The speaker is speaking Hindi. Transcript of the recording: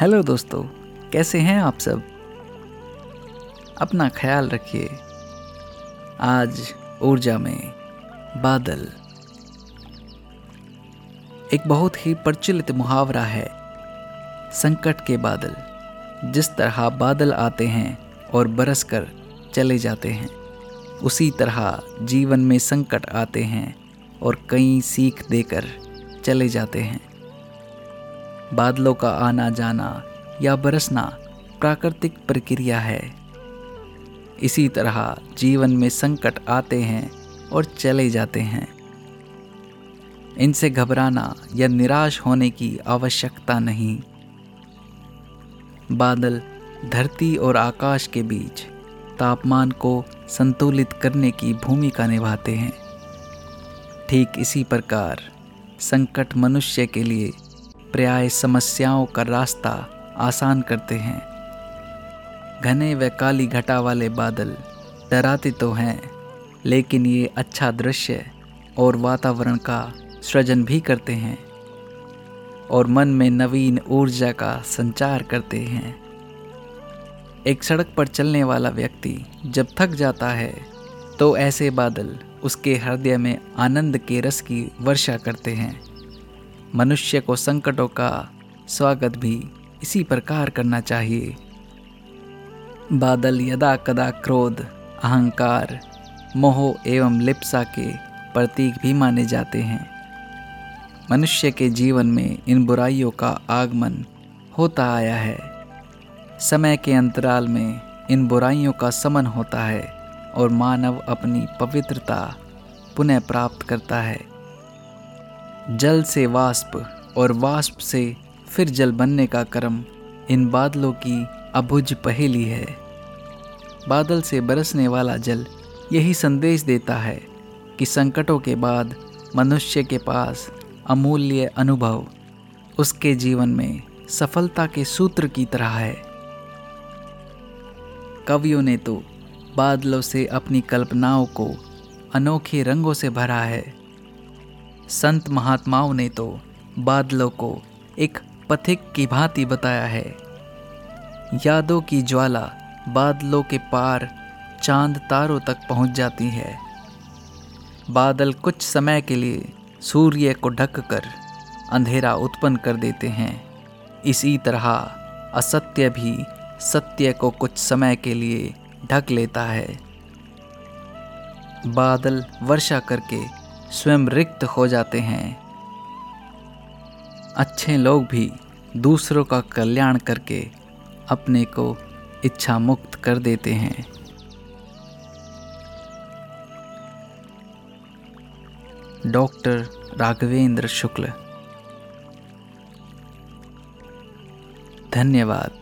हेलो दोस्तों, कैसे हैं आप सब? अपना ख्याल रखिए। आज ऊर्जा में बादल। एक बहुत ही प्रचलित मुहावरा है, संकट के बादल। जिस तरह बादल आते हैं और बरस कर चले जाते हैं, उसी तरह जीवन में संकट आते हैं और कई सीख देकर चले जाते हैं। बादलों का आना जाना या बरसना प्राकृतिक प्रक्रिया है। इसी तरह जीवन में संकट आते हैं और चले जाते हैं। इनसे घबराना या निराश होने की आवश्यकता नहीं। बादल धरती और आकाश के बीच तापमान को संतुलित करने की भूमिका निभाते हैं। ठीक इसी प्रकार संकट मनुष्य के लिए पर्याय समस्याओं का रास्ता आसान करते हैं। घने व काली घटा वाले बादल डराते तो हैं, लेकिन ये अच्छा दृश्य और वातावरण का सृजन भी करते हैं और मन में नवीन ऊर्जा का संचार करते हैं। एक सड़क पर चलने वाला व्यक्ति जब थक जाता है तो ऐसे बादल उसके हृदय में आनंद के रस की वर्षा करते हैं। मनुष्य को संकटों का स्वागत भी इसी प्रकार करना चाहिए। बादल यदा कदा क्रोध, अहंकार, मोह एवं लिप्सा के प्रतीक भी माने जाते हैं। मनुष्य के जीवन में इन बुराइयों का आगमन होता आया है। समय के अंतराल में इन बुराइयों का समन होता है और मानव अपनी पवित्रता पुनः प्राप्त करता है। जल से वाष्प और वाष्प से फिर जल बनने का क्रम इन बादलों की अभुज पहेली है। बादल से बरसने वाला जल यही संदेश देता है कि संकटों के बाद मनुष्य के पास अमूल्य अनुभव उसके जीवन में सफलता के सूत्र की तरह है। कवियों ने तो बादलों से अपनी कल्पनाओं को अनोखे रंगों से भरा है। संत महात्माओं ने तो बादलों को एक पथिक की भांति बताया है। यादों की ज्वाला बादलों के पार चाँद तारों तक पहुँच जाती है। बादल कुछ समय के लिए सूर्य को ढककर अंधेरा उत्पन्न कर देते हैं। इसी तरह असत्य भी सत्य को कुछ समय के लिए ढक लेता है। बादल वर्षा करके स्वयं रिक्त हो जाते हैं। अच्छे लोग भी दूसरों का कल्याण करके अपने को इच्छा मुक्त कर देते हैं। डॉक्टर राघवेंद्र शुक्ल। धन्यवाद।